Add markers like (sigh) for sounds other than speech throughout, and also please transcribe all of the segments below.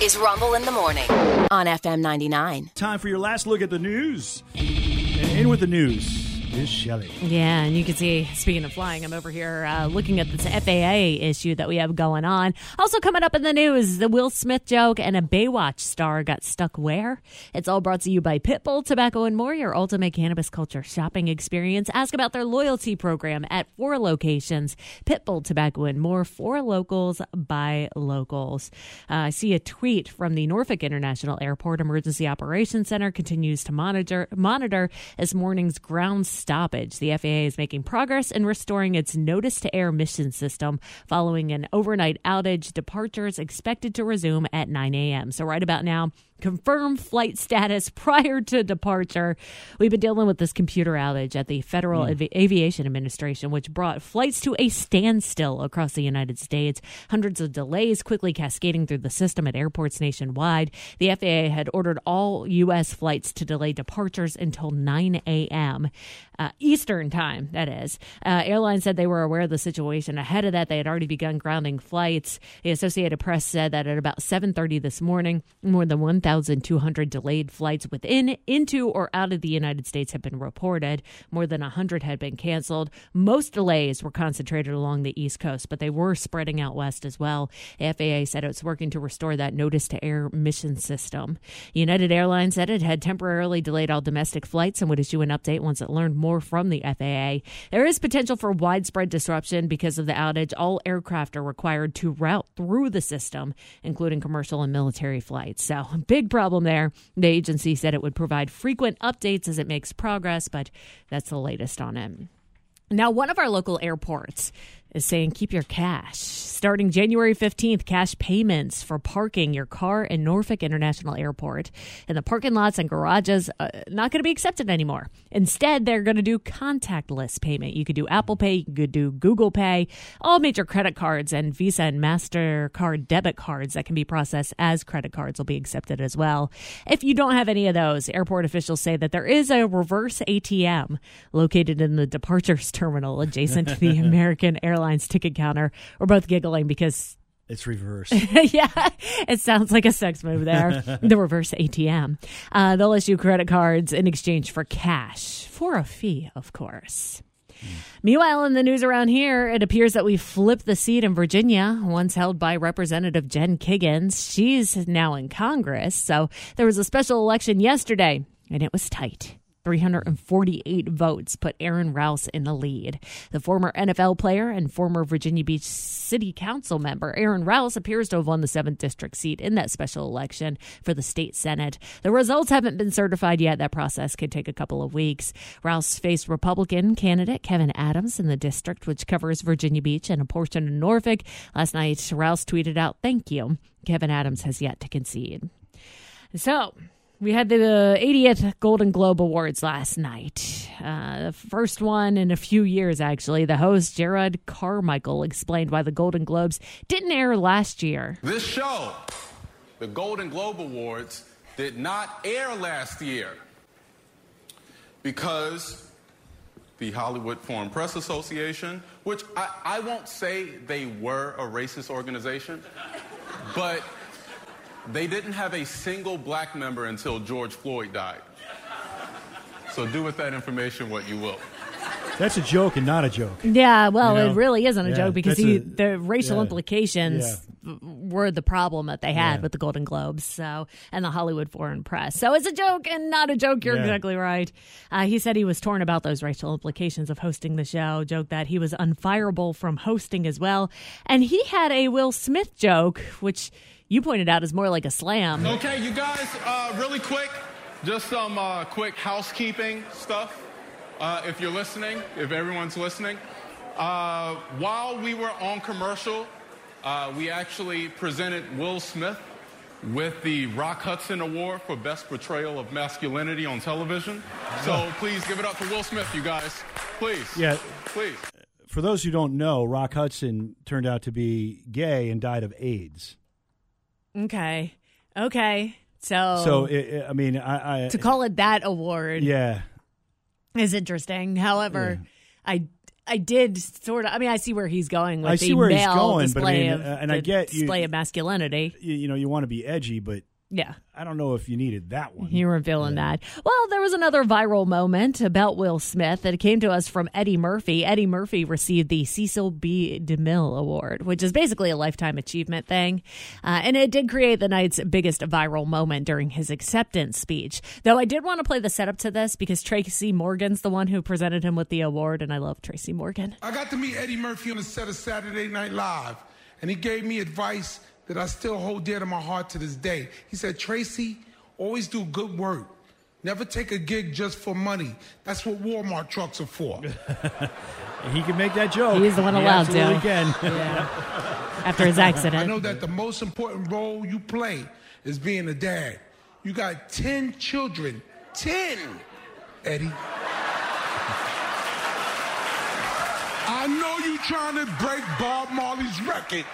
Is Rumble in the Morning on FM 99. Time for your last look at the news. And in with the news is. Yeah, and you can see, speaking of flying, I'm over here uh, looking at this FAA issue that we have going on. Also, coming up in the news, the Will Smith joke and a Baywatch star got stuck where? It's all brought to you by Pitbull, Tobacco, and More, your ultimate cannabis culture shopping experience. Ask about their loyalty program at four locations Pitbull, Tobacco, and More, for locals by locals. Uh, I see a tweet from the Norfolk International Airport Emergency Operations Center continues to monitor, monitor as morning's ground stoppage. The FAA is making progress in restoring its notice to air mission system following an overnight outage. Departures expected to resume at 9 a.m. So, right about now, confirm flight status (laughs) prior to departure. We've been dealing with this computer outage at the Federal Hmm. Avi- Aviation Administration, which brought flights to a standstill across the United States. Hundreds of delays quickly cascading through the system at airports nationwide. The FAA had ordered all U.S. flights to delay departures until 9 a.m. Uh, Eastern time, that is. Uh, airlines said they were aware of the situation. Ahead of that, they had already begun grounding flights. The Associated Press said that at about 7:30 this morning, more than 1,200 delayed flights within, into, or out of the United States have been reported. More than 100 had been canceled. Most delays were concentrated along the East Coast, but they were spreading out west as well. The FAA said it's working to restore that notice to air mission system. United Airlines said it had temporarily delayed all domestic flights and would issue an update once it learned more from the FAA. There is potential for widespread disruption because of the outage. All aircraft are required to route through the system, including commercial and military flights. So, big problem there. The agency said it would provide frequent updates as it makes progress, but that's the latest on it. Now, one of our local airports is saying keep your cash. Starting January 15th, cash payments for parking your car in Norfolk International Airport and the parking lots and garages uh, not going to be accepted anymore. Instead, they're going to do contactless payment. You could do Apple Pay, you could do Google Pay, all major credit cards and Visa and MasterCard debit cards that can be processed as credit cards will be accepted as well. If you don't have any of those, airport officials say that there is a reverse ATM located in the departures (laughs) terminal adjacent to the (laughs) American Airlines ticket counter. We're both giggling because It's reverse. (laughs) yeah, it sounds like a sex move there. (laughs) the reverse ATM. Uh, they'll issue credit cards in exchange for cash for a fee, of course. Meanwhile, in the news around here, it appears that we flipped the seat in Virginia, once held by Representative Jen Kiggans. She's now in Congress. So there was a special election yesterday, and it was tight. 348 votes put Aaron Rouse in the lead. The former NFL player and former Virginia Beach City Council member Aaron Rouse appears to have won the 7th district seat in that special election for the state Senate. The results haven't been certified yet. That process could take a couple of weeks. Rouse faced Republican candidate Kevin Adams in the district, which covers Virginia Beach and a portion of Norfolk. Last night, Rouse tweeted out, Thank you. Kevin Adams has yet to concede. So, we had the 80th Golden Globe Awards last night. Uh, the first one in a few years, actually. The host, Jerrod Carmichael, explained why the Golden Globes didn't air last year. This show, the Golden Globe Awards, did not air last year because the Hollywood Foreign Press Association, which I, I won't say they were a racist organization, but they didn't have a single black member until George Floyd died. So do with that information what you will. That's a joke and not a joke. Yeah, well, You know? it really isn't a Yeah, joke because he, a- the racial yeah, implications were the problem that they had Yeah. with the Golden Globes, so and the Hollywood Foreign Press. So it's a joke and not a joke. You're Yeah. exactly right. Uh, he said he was torn about those racial implications of hosting the show. Joked that he was unfireable from hosting as well, and he had a Will Smith joke, which you pointed out is more like a slam. Okay, you guys, uh, really quick, just some uh, quick housekeeping stuff. Uh, if you're listening, if everyone's listening, uh, while we were on commercial, uh, we actually presented Will Smith with the Rock Hudson Award for Best Portrayal of Masculinity on television. So (laughs) please give it up for Will Smith, you guys. Please. Yeah. Please. For those who don't know, Rock Hudson turned out to be gay and died of AIDS. Okay, okay. So, So, it, I mean, I, I to call it that award yeah, is interesting. However, I I did sort of. I mean, I see where he's going with I the see where he's male going, but I mean, of and I get you- display of masculinity. You, you know, you want to be edgy, but Yeah. I don't know if you needed that one. You weren't feeling that. Well, there was another viral moment about Will Smith that came to us from Eddie Murphy. Eddie Murphy received the Cecil B. DeMille Award, which is basically a lifetime achievement thing. Uh, and it did create the night's biggest viral moment during his acceptance speech. Though I did want to play the setup to this because Tracy Morgan's the one who presented him with the award, and I love Tracy Morgan. I got to meet Eddie Murphy on the set of Saturday Night Live, and he gave me advice that I still hold dear to my heart to this day. He said, Tracy, always do good work. Never take a gig just for money. That's what Walmart trucks are for. (laughs) He can make that joke. He's the one He allowed to. absolutely can. (laughs) After his (laughs) accident. I know that the most important role you play is being a dad. You got 10 children. 10, Eddie. I know you're trying to break Bob Marley's record.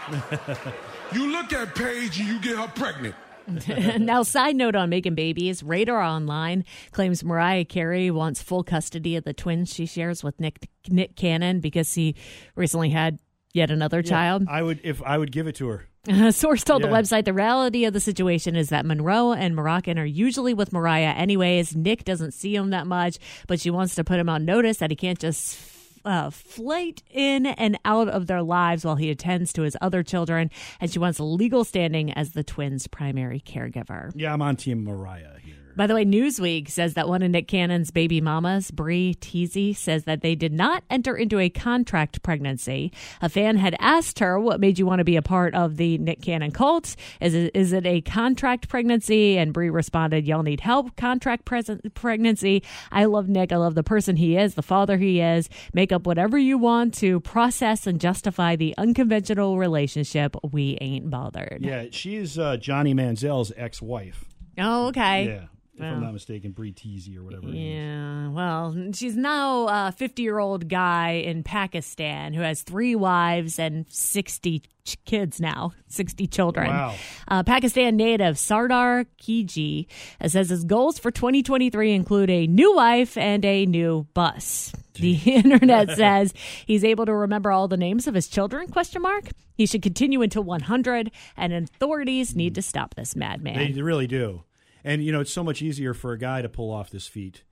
You look at Paige and you get her pregnant. (laughs) now, side note on making babies, Radar Online claims Mariah Carey wants full custody of the twins she shares with Nick Nick Cannon because he recently had yet another child. I would if I would give it to her. A (laughs) source told the website the reality of the situation is that Monroe and Moroccan are usually with Mariah anyways. Nick doesn't see him that much, but she wants to put him on notice that he can't just uh, flight in and out of their lives while he attends to his other children, and she wants legal standing as the twins' primary caregiver. Yeah, I'm on Team Mariah here. By the way, Newsweek says that one of Nick Cannon's baby mamas, Bre Tiesi, says that they did not enter into a contract pregnancy. A fan had asked her, "What made you want to be a part of the Nick Cannon cult? Is it is it a contract pregnancy?" And Bre responded, "Y'all need help. Contract present pregnancy. I love Nick. I love the person he is, the father he is. Make up whatever you want to process and justify the unconventional relationship. We ain't bothered." Yeah, she's uh, Johnny Manziel's ex-wife. Oh, okay. Yeah, if I'm not mistaken, Bre Tiesi or whatever. Yeah, well, she's now a 50 year old guy in Pakistan who has three wives and 60 ch- kids now, 60 children. Wow. Uh, Pakistan native Sardar Khilji says his goals for 2023 include a new wife and a new bus. The (laughs) internet says he's able to remember all the names of his children? Question mark. He should continue until 100, and authorities need to stop this madman. They really do. And you know, it's so much easier for a guy to pull off this feat.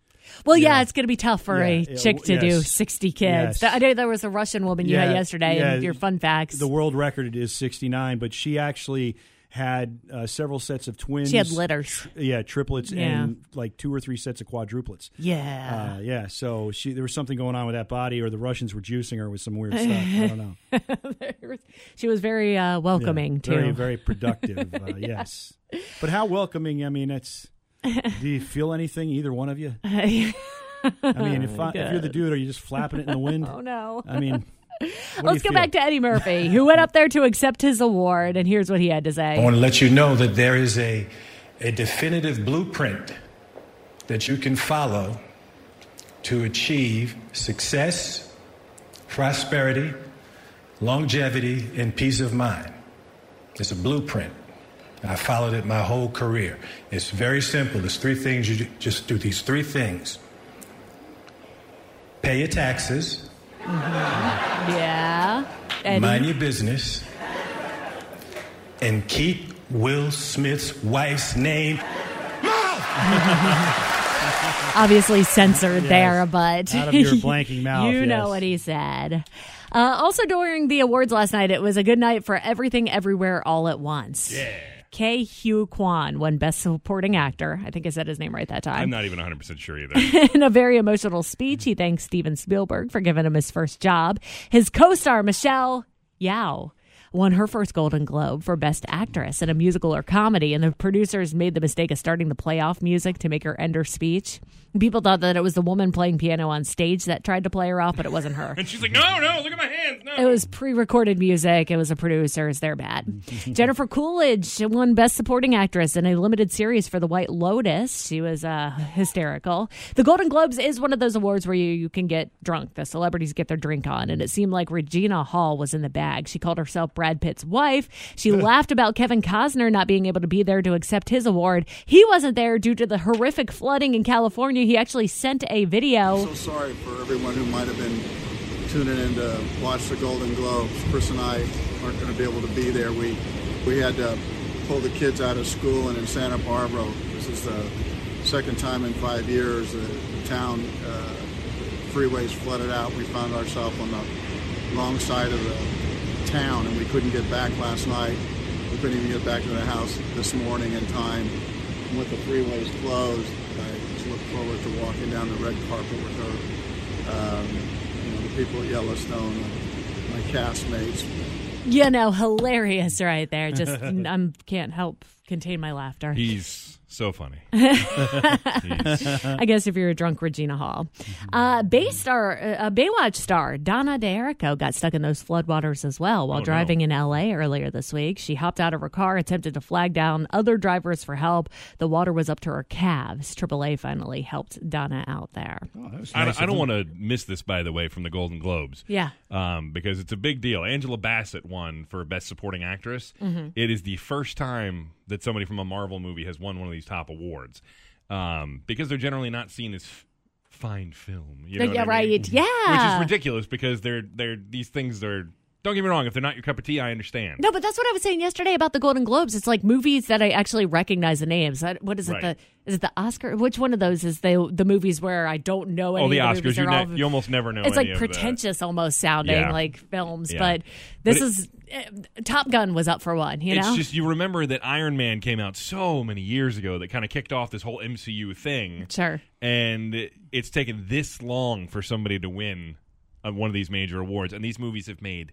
Well, yeah, Yeah. it's going to be tough for Yeah, a yeah, chick to yes. do 60 kids. Yes. I know there was a Russian woman you had yesterday yeah, and your fun facts. The world record is 69, but she actually had uh, several sets of twins. she had litters. Yeah, triplets Yeah. and like two or three sets of quadruplets. Yeah. Uh, yeah, so she there was something going on with that body, or the Russians were juicing her with some weird stuff. I don't know. (laughs) she was very uh, welcoming, Yeah, Very, too. very productive. Uh, (laughs) Yes, but how welcoming? I mean, it's. Do you feel anything, either one of you? (laughs) I mean, if, I, if you're the dude, are you just flapping it in the wind? oh, no. I mean, Let's go feel? back to Eddie Murphy, who went up there to accept his award, and here's what he had to say. I want to let you know that there is a, a definitive blueprint that you can follow to achieve success, prosperity, longevity, and peace of mind. It's a blueprint. I followed it my whole career. It's very simple. There's three things you ju- just do. These three things pay your taxes, Yeah. Eddie. mind your business, and keep Will Smith's wife's name (laughs) obviously censored there, but Out of your blanking (laughs) mouth, you know what he said. Uh, also, during the awards last night, it was a good night for Everything Everywhere All at Once. Yeah. Ke Huy Quan won Best Supporting Actor. I think I said his name right that time. I'm not even 100% sure either. (laughs) In a very emotional speech, he thanks Steven Spielberg for giving him his first job. His co star, Michelle Yeoh, won her first Golden Globe for Best Actress in a musical or comedy, and the producers made the mistake of starting the playoff music to make her end her speech. People thought that it was the woman playing piano on stage that tried to play her off, but it wasn't her. (laughs) and she's like, no, no, look at my hands. No. It was pre-recorded music. It was the producers. They're bad. (laughs) Jennifer Coolidge won Best Supporting Actress in a limited series for The White Lotus. She was uh, hysterical. The Golden Globes is one of those awards where you, you can get drunk. The celebrities get their drink on, and it seemed like Regina Hall was in the bag. She called herself Brad Pitt's wife. She (laughs) laughed about Kevin Costner not being able to be there to accept his award. He wasn't there due to the horrific flooding in California. He actually sent a video. so sorry for everyone who might have been tuning in to watch the Golden Globes. Chris and I aren't going to be able to be there. We we had to pull the kids out of school, and in Santa Barbara, this is the second time in five years the town uh, freeways flooded out. We found ourselves on the wrong side of the town, and we couldn't get back last night. We couldn't even get back to the house this morning in time. And with the freeways closed, I just look forward to walking down the red carpet with her. Um, you know, the people at Yellowstone, my castmates. You know, hilarious right there. Just (laughs) I can't help contain my laughter. He's so funny. (laughs) I guess if you're a drunk Regina Hall. Uh, Bay star, uh, Baywatch star Donna D'Errico got stuck in those floodwaters as well while Oh, driving no. in LA earlier this week. She hopped out of her car, attempted to flag down other drivers for help. The water was up to her calves. AAA finally helped Donna out there. Oh, that was I, don't- I don't want to miss this, by the way, from the Golden Globes. Yeah. Um, because it's a big deal. Angela Bassett won for Best Supporting Actress. Mm-hmm. It is the first time that somebody from a Marvel movie has won one of these top awards. Um, because they're generally not seen as f- fine film. You know yeah, what I mean? right. Yeah. Which is ridiculous because they're they're these things are. Don't get me wrong. If they're not your cup of tea, I understand. No, but that's what I was saying yesterday about the Golden Globes. It's like movies that I actually recognize the names. I- What is it? Right. The is it the Oscar? Which one of those is the the movies where I don't know any Oh, the of the movies? Oscars. You, They're all- you almost never know. it's like pretentious almost sounding Yeah. like films, Yeah. but this But it- is uh, Top Gun was up for one. You know, it's just you remember that Iron Man came out so many years ago that kind of kicked off this whole MCU thing, sure. and it's taken this long for somebody to win uh, one of these major awards, and these movies have made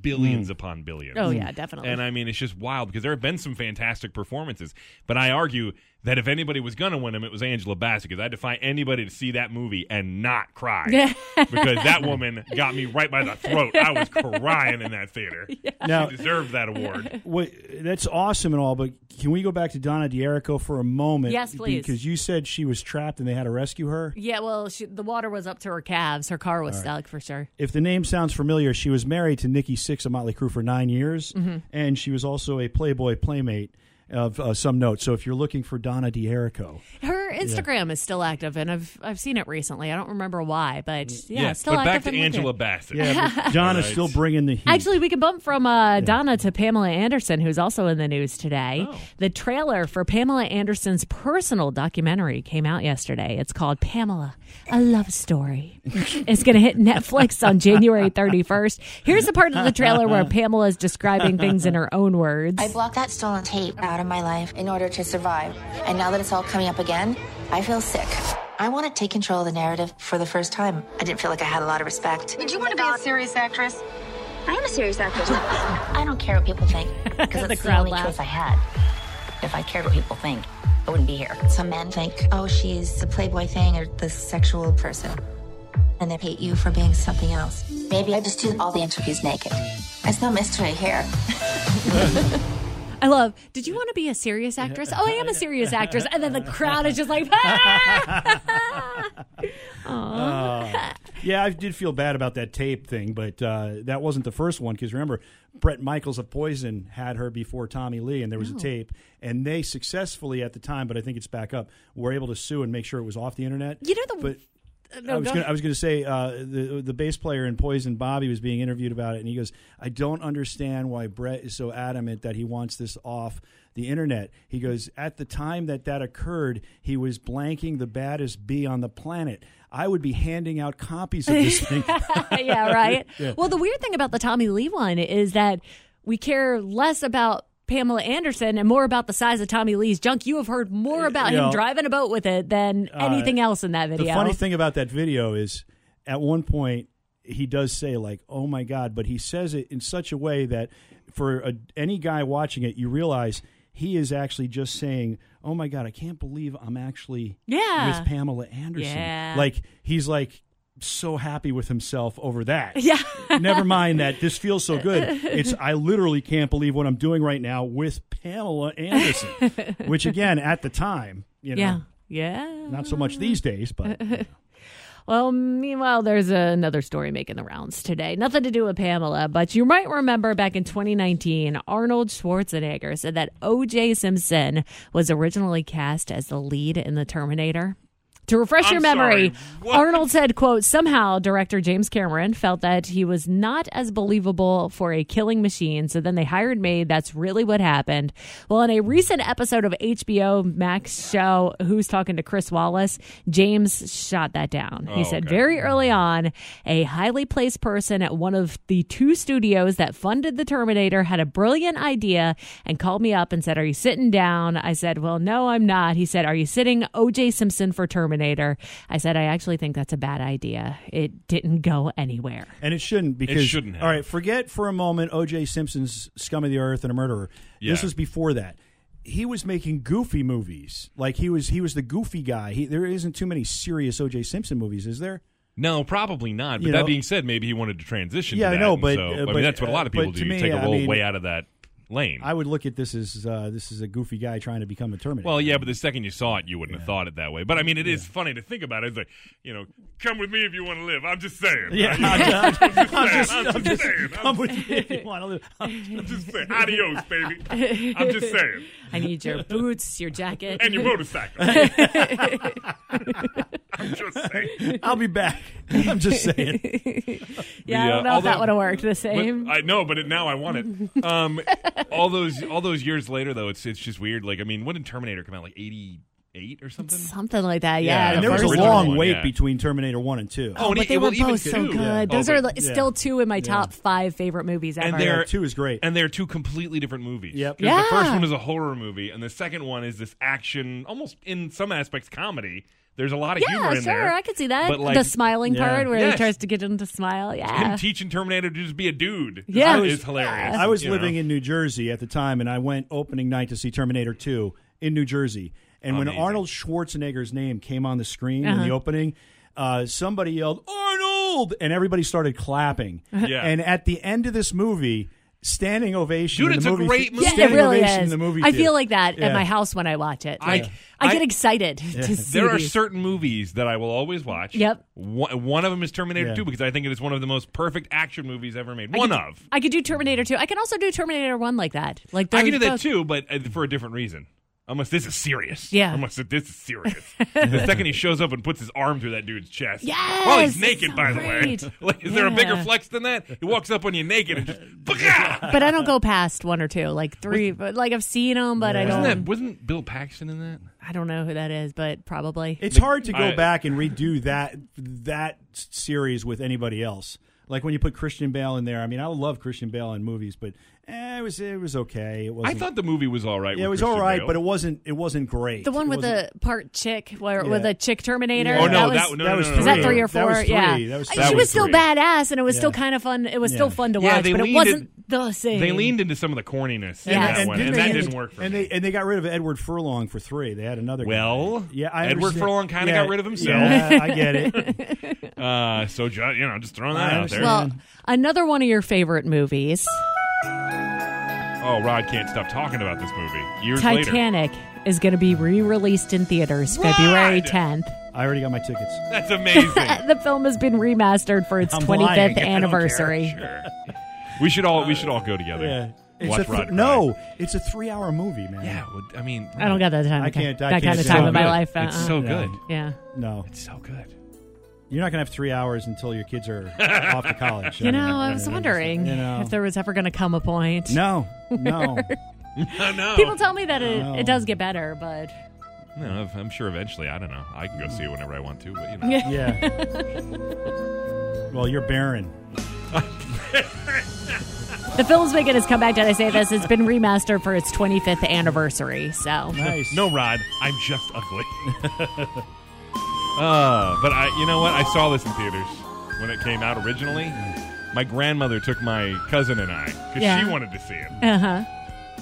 billions hmm. upon billions. Oh hmm. yeah, definitely. And I mean, it's just wild because there have been some fantastic performances, but I argue that if anybody was going to win him, it was Angela Bassett because I had to anybody to see that movie and not cry (laughs) because that woman got me right by the throat. I was crying in that theater. (laughs) Now- she deserved that award. What, that's awesome and all, but can we go back to Donna D'Errico for a moment? Yes, please. Because you said she was trapped and they had to rescue her. yeah, well, she, the water was up to her calves. Her car was stuck for sure. If the name sounds familiar, she was married to Nikki Sixx of Motley Crue for nine years, Mm-hmm. and she was also a Playboy playmate of uh, some note. So if you're looking for Donna D'Errico, Her Instagram is still active, and I've I've seen it recently. I don't remember why, but yeah, it's still but back active. to and looking. Angela Bassett. yeah, Donna's (laughs) Right. still bringing the heat. Actually, we can bump from uh, Donna to Pamela Anderson, who's also in the news today. Oh. The trailer for Pamela Anderson's personal documentary came out yesterday. It's called Pamela, a Love Story. (laughs) it's going to hit Netflix on January (laughs) 31st. Here's the part of the trailer where Pamela is describing things in her own words. I blocked that stolen tape out of my life in order to survive. And now that it's all coming up again, I feel sick. I want to take control of the narrative for the first time. I didn't feel like I had a lot of respect. Did you want to be a serious actress? I am a serious actress. (laughs) I don't care what people think because (laughs) The it's the, crowd only laughed. choice I had. If I cared what people think, I wouldn't be here. Some men think, oh, she's the playboy thing or the sexual person. And they hate you for being something else. Maybe I just do all the interviews naked. It's no mystery here. (laughs) I love, did you want to be a serious actress? Oh, I am a serious (laughs) actress. And then the crowd is just like, (laughs) ah! Yeah, I did feel bad about that tape thing, but uh, that wasn't the first one because remember, Bret Michaels of Poison had her before Tommy Lee, and there was a tape, and they successfully at the time, but I think it's back up, were able to sue and make sure it was off the internet. You know the- but. No, I was go gonna, I was going to say uh, the the bass player in Poison, Bobby, was being interviewed about it, and he goes, "I don't understand why Bret is so adamant that he wants this off the internet." He goes, "At the time that that occurred, he was blanking the baddest bee on the planet. I would be handing out copies of this thing." (laughs) yeah, right. (laughs) Well, the weird thing about the Tommy Lee one is that we care less about Pamela Anderson and more about the size of Tommy Lee's junk. You have heard more about You him know, driving a boat with it than anything else in that video. The funny thing about that video is, at one point, he does say like, "Oh my god," but he says it in such a way that for a, any guy watching it, you realize he is actually just saying, "Oh my god, I can't believe I'm actually Yeah. with Pamela Anderson." Yeah. Like he's like so happy with himself over that. (laughs) Yeah. Never mind that this feels so good. (laughs) It's I literally can't believe what I'm doing right now with Pamela Anderson, (laughs) which again at the time, you know, yeah. Yeah. not so much these days, but Well, meanwhile, there's another story making the rounds today. Nothing to do with Pamela, but you might remember back in 2019, Arnold Schwarzenegger said that O.J. Simpson was originally cast as the lead in the Terminator. To refresh I'm your memory. Arnold said, quote, somehow director James Cameron felt that he was not as believable for a killing machine, so then they hired me. That's really what happened. Well, in a recent episode of HBO Max show, Who's Talking to Chris Wallace, James shot that down. He Oh, said okay. very early on, a highly placed person at one of the two studios that funded the Terminator had a brilliant idea and called me up and said, Are you sitting down? I said, Well, no, I'm not. He said, Are you sitting OJ Simpson for Terminator? I said, I actually think that's a bad idea. It didn't go anywhere. And it shouldn't because shouldn't have. All right, forget for a moment O.J. Simpson's scum of the earth and a murderer. This was before that. He was making goofy movies. Like he was he was the goofy guy. He, there isn't too many serious O.J. Simpson movies, is there? No, probably not. But You that know- being said, maybe he wanted to transition. Yeah, to I know, but- so, uh, I mean, that's what a lot of people do. to You me, take a I roll mean- way out of that lane. I would look at this as uh, this is a goofy guy trying to become a Terminator. well, yeah, but the second you saw it, you wouldn't have thought it that way. But I mean, it is funny to think about it. It's like, you know, come with me if you want to live. I'm just saying. Yeah, (laughs) I'm just, I'm saying. just- I'm I'm just just- saying. come with me if you want to live. (laughs) I'm just saying. Adios, baby. I'm just saying. I need your boots, your jacket. And your motorcycle. (laughs) I'm just saying. I'll be back. I'm just saying. yeah, I The, uh, don't know if that would have worked the But same. I know, but it, now I want it. Um, all those all those years later, though, it's it's just weird. Like, I mean, when did Terminator come out? Like eighty eight or something? Something like that, Yeah, yeah. and And the there was a long one, wait yeah. between Terminator One and Two. Oh, and oh, but they well, were both so good. Yeah. Those Oh, are but- like, still two in my top five favorite movies ever. And they're Yeah, two is great. and they're two completely different movies. Yep. 'Cause The first one is a horror movie, and the second one is this action, almost in some aspects comedy. There's a lot of humor yeah, in sure, there. I could see that. But like the smiling Yeah. part where Yes. he tries to get him to smile. Yeah. him teaching Terminator to just be a dude, Yeah. is, I was- is hilarious. I was you know? living in New Jersey at the time, and I went opening night to see Terminator 2 in New Jersey. And when Arnold Schwarzenegger's name came on the screen in Uh-huh. the opening, uh, somebody yelled, Arnold! And everybody started clapping. Yeah. And at the end of this movie, standing ovation. Dude, in it's the a great the- movie. Yeah, it standing really ovation is. In the movie I feel like that Yeah. at my house when I watch it. I- Like, I, I- get excited (laughs) to see it. There are these. certain movies that I will always watch. Yep. One, one of them is Terminator Yeah. 2 because I think it is one of the most perfect action movies ever made. I One could- of. I could do Terminator 2. I can also do Terminator 1 like that. Like I can do that both- too, but uh, for a different reason. Unless this is serious. Yeah. Unless this is serious. (laughs) the second he shows up and puts his arm through that dude's chest. Yes, While he's naked, so by the way. (laughs) Like, is there a bigger flex than that? He walks up on you naked and just. (laughs) But I don't go past one or two, like three. But like I've seen them, but I Wasn't don't. that wasn't Bill Paxton in that? I don't know who that is, but probably. It's hard to go I- back and redo that that series with anybody else. Like when you put Christian Bale in there. I mean, I love Christian Bale in movies, but eh, it was it was okay. It I thought the movie was all right. yeah, it was all Christian right, Bale. but it wasn't it wasn't great. the one with the part chick, where Yeah. with the chick Terminator. Yeah. Oh, no, that that- was, no, that no, was no, was no, that no, three no. or That four? was three. Yeah, That was three. she was was still three. badass, and it was still kind of fun. It was Yeah. still fun to Yeah, watch, but it wasn't in- the same. They leaned into some of the corniness in that And one, and didn't that they- didn't work for and me. they and they got rid of Edward Furlong for three. They had another. guy. Well, yeah, I Edward understand. Furlong kinda Yeah, got rid of himself. Yeah, I get it. (laughs) uh, so you know, just throwing that out there. well, another one of your favorite movies, oh, Rod can't stop talking about this movie. Years later, Titanic, is going to be re-released in theaters February 10th. I already got my tickets. that's amazing. (laughs) the film has been remastered for its I'm 25th lying. I don't care. anniversary. Sure. We should all we should all uh, go together. Yeah, it's Watch a th- Rod no, it's a three-hour movie, man. Yeah, well, I mean, I don't got that time. I can't- I that can't kind of do time it. in my life. It's uh-uh. so No. good. yeah. no, It's so good. you're not gonna have three hours until your kids are (laughs) off to college. You know, I was wondering You know. if there was ever going to come a point. No, (laughs) no. I know. People tell me that it, No. it does get better, but No, I'm sure eventually. I don't know. I can go see it whenever I want to, but you know. yeah. yeah. (laughs) well, you're barren. The film's making its comeback. Did I say this? It's been remastered for its 25th anniversary. So Nice. No, Rod, I'm just ugly. (laughs) uh, but I, you know what? I saw this in theaters when it came out originally. My grandmother took my cousin and I because Yeah. she wanted to see it. uh huh.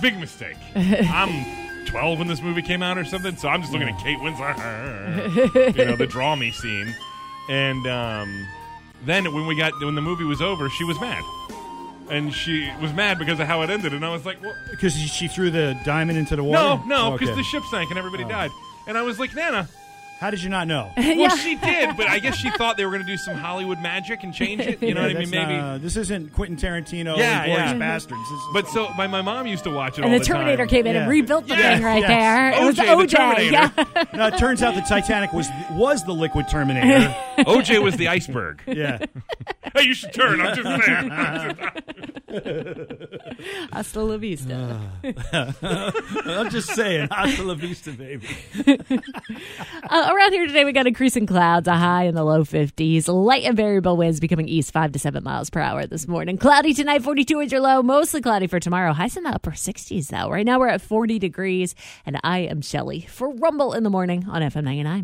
Big mistake. (laughs) I'm 12 when this movie came out or something, so I'm just looking at Kate Winslet, (laughs) you know, the draw me scene, and um, then when we got when the movie was over, she was mad, and she was mad because of how it ended, and I was like, well, Because she threw the diamond into the water. no, no, because Okay. the ship sank and everybody died, and I was like, Nana. How did you not know? (laughs) Well, she did, but I guess she thought they were going to do some Hollywood magic and change it. You know what I mean? That's Maybe. not- uh, this isn't Quentin Tarantino Yeah, and Glorious yeah. Bastards. This is- But so my, my mom used to watch it And all the the Terminator time. came in and Yeah. rebuilt the Yes, thing right yes. there. It was OJ, the OJ. Terminator. Yeah. (laughs) no, it turns out the Titanic was was the liquid Terminator. (laughs) OJ was the iceberg. yeah. hey, you should turn. I'm just saying. (laughs) Hasta la vista. (laughs) I'm just saying. Hasta la vista, baby. (laughs) Uh, around here today, we got increasing clouds, a high in the low 50s. Light and variable winds becoming east 5 to 7 miles per hour this morning. Cloudy tonight, 42 is your low. Mostly cloudy for tomorrow. Highs in the upper 60s, though. Right now, we're at 40 degrees. And I am Shelly for Rumble in the Morning on FM 99.